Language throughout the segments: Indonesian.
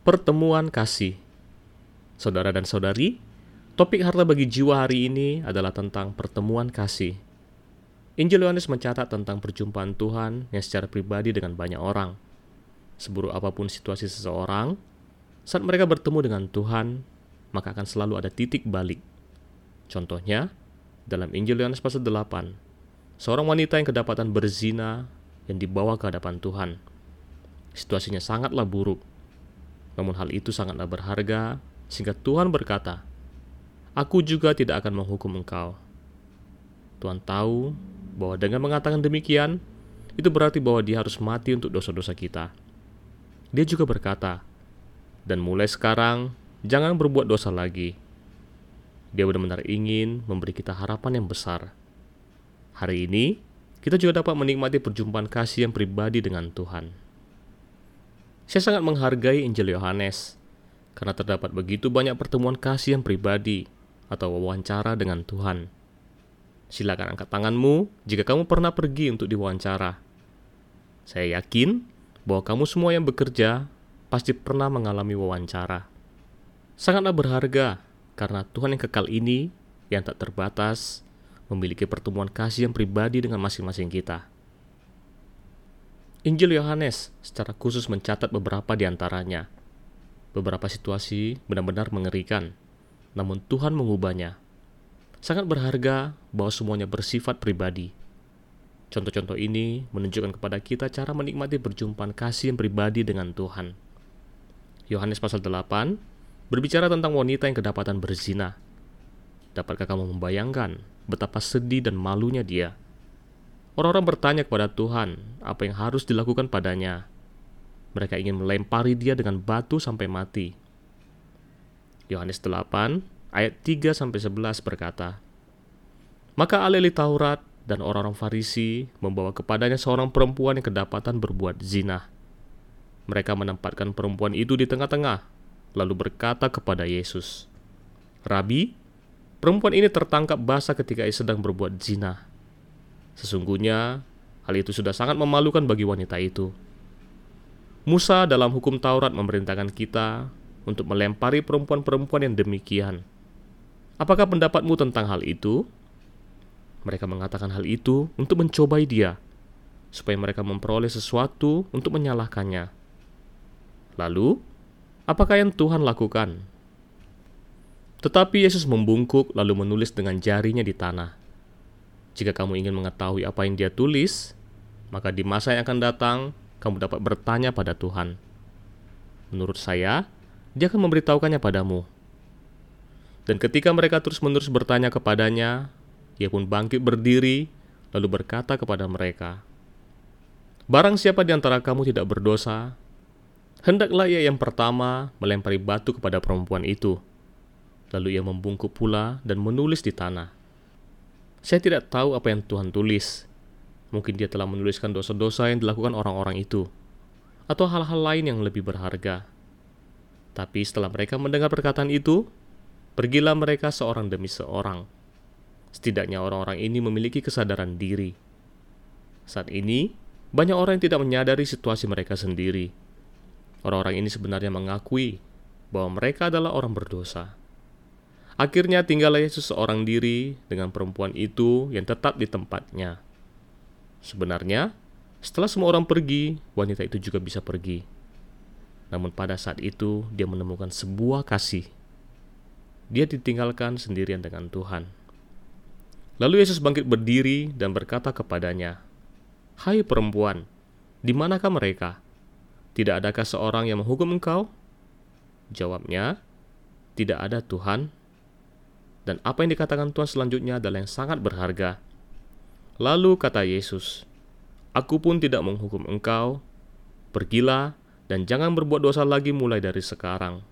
Pertemuan kasih. Saudara dan saudari, topik harta bagi jiwa hari ini adalah tentang pertemuan kasih. Injil Yohanes mencatat tentang perjumpaan Tuhan yang secara pribadi dengan banyak orang. Seburuk apa pun situasi seseorang, saat mereka bertemu dengan Tuhan, maka akan selalu ada titik balik. Contohnya, dalam Injil Yohanes pasal 8, seorang wanita yang kedapatan berzina yang dibawa ke hadapan Tuhan. Situasinya sangatlah buruk namun hal itu sangatlah berharga, sehingga Tuhan berkata, Aku juga tidak akan menghukum engkau. Tuhan tahu bahwa dengan mengatakan demikian, itu berarti bahwa dia harus mati untuk dosa-dosa kita. Dia juga berkata, dan mulai sekarang, jangan berbuat dosa lagi. Dia benar-benar ingin memberi kita harapan yang besar. Hari ini, kita juga dapat menikmati perjumpaan kasih yang pribadi dengan Tuhan. Saya sangat menghargai Injil Yohanes karena terdapat begitu banyak pertemuan kasih yang pribadi atau wawancara dengan Tuhan. Silakan angkat tanganmu jika kamu pernah pergi untuk diwawancara. Saya yakin bahwa kamu semua yang bekerja pasti pernah mengalami wawancara. Sangatlah berharga karena Tuhan yang kekal ini yang tak terbatas memiliki pertemuan kasih yang pribadi dengan masing-masing kita. Injil Yohanes secara khusus mencatat beberapa di antaranya. Beberapa situasi benar-benar mengerikan, namun Tuhan mengubahnya. Sangat berharga bahwa semuanya bersifat pribadi. Contoh-contoh ini menunjukkan kepada kita cara menikmati perjumpaan kasih yang pribadi dengan Tuhan. Yohanes pasal 8 berbicara tentang wanita yang kedapatan berzina. Dapatkah kamu membayangkan betapa sedih dan malunya dia? Orang-orang bertanya kepada Tuhan apa yang harus dilakukan padanya. Mereka ingin melempari dia dengan batu sampai mati. Yohanes 8 ayat 3 sampai 11 berkata, Maka aleli Taurat dan orang-orang Farisi membawa kepadanya seorang perempuan yang kedapatan berbuat zina. Mereka menempatkan perempuan itu di tengah-tengah, lalu berkata kepada Yesus, "Rabi, perempuan ini tertangkap basah ketika ia sedang berbuat zina. Sesungguhnya, hal itu sudah sangat memalukan bagi wanita itu. Musa dalam hukum Taurat memerintahkan kita untuk melempari perempuan-perempuan yang demikian. Apakah pendapatmu tentang hal itu? Mereka mengatakan hal itu untuk mencobai dia, supaya mereka memperoleh sesuatu untuk menyalahkannya. Lalu, apakah yang Tuhan lakukan? Tetapi Yesus membungkuk lalu menulis dengan jarinya di tanah. Jika kamu ingin mengetahui apa yang dia tulis, maka di masa yang akan datang, kamu dapat bertanya pada Tuhan. Menurut saya, dia akan memberitahukannya padamu. Dan ketika mereka terus-menerus bertanya kepadanya, ia pun bangkit berdiri, lalu berkata kepada mereka, Barang siapa di antara kamu tidak berdosa, hendaklah ia yang pertama melempari batu kepada perempuan itu. Lalu ia membungkuk pula dan menulis di tanah. Saya tidak tahu apa yang Tuhan tulis. Mungkin dia telah menuliskan dosa-dosa yang dilakukan orang-orang itu, atau hal-hal lain yang lebih berharga. Tapi setelah mereka mendengar perkataan itu, pergilah mereka seorang demi seorang. Setidaknya orang-orang ini memiliki kesadaran diri. Saat ini, banyak orang yang tidak menyadari situasi mereka sendiri. Orang-orang ini sebenarnya mengakui bahwa mereka adalah orang berdosa. Akhirnya tinggallah Yesus seorang diri dengan perempuan itu yang tetap di tempatnya. Sebenarnya, setelah semua orang pergi, wanita itu juga bisa pergi. Namun pada saat itu dia menemukan sebuah kasih. Dia ditinggalkan sendirian dengan Tuhan. Lalu Yesus bangkit berdiri dan berkata kepadanya, "Hai perempuan, di manakah mereka? Tidak adakah seorang yang menghukum engkau?" Jawabnya, "Tidak ada, Tuhan." Dan apa yang dikatakan Tuhan selanjutnya adalah yang sangat berharga. Lalu kata Yesus, Aku pun tidak menghukum engkau, pergilah dan jangan berbuat dosa lagi mulai dari sekarang.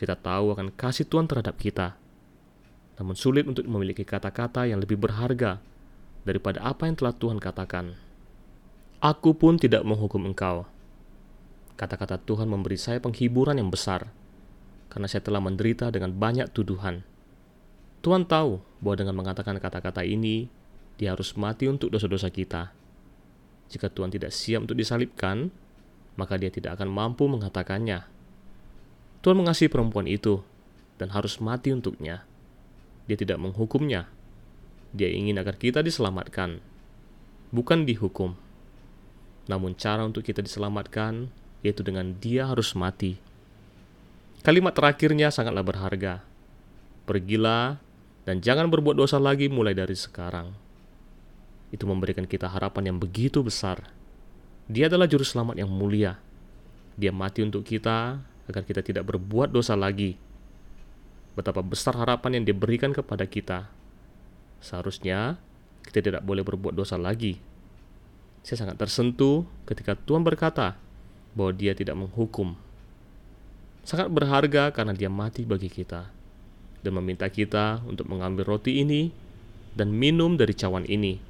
Kita tahu akan kasih Tuhan terhadap kita, namun sulit untuk memiliki kata-kata yang lebih berharga daripada apa yang telah Tuhan katakan. Aku pun tidak menghukum engkau. Kata-kata Tuhan memberi saya penghiburan yang besar, karena saya telah menderita dengan banyak tuduhan. Tuhan tahu bahwa dengan mengatakan kata-kata ini, dia harus mati untuk dosa-dosa kita. Jika Tuhan tidak siap untuk disalibkan, maka dia tidak akan mampu mengatakannya. Tuhan mengasihi perempuan itu dan harus mati untuknya. Dia tidak menghukumnya. Dia ingin agar kita diselamatkan, bukan dihukum. Namun cara untuk kita diselamatkan yaitu dengan dia harus mati. Kalimat terakhirnya sangatlah berharga. Pergilah dan jangan berbuat dosa lagi mulai dari sekarang. Itu memberikan kita harapan yang begitu besar. Dia adalah juru selamat yang mulia. Dia mati untuk kita agar kita tidak berbuat dosa lagi. Betapa besar harapan yang diberikan kepada kita. Seharusnya kita tidak boleh berbuat dosa lagi. Saya sangat tersentuh ketika Tuhan berkata bahwa Dia tidak menghukum. Sangat berharga karena Dia mati bagi kita dan meminta kita untuk mengambil roti ini dan minum dari cawan ini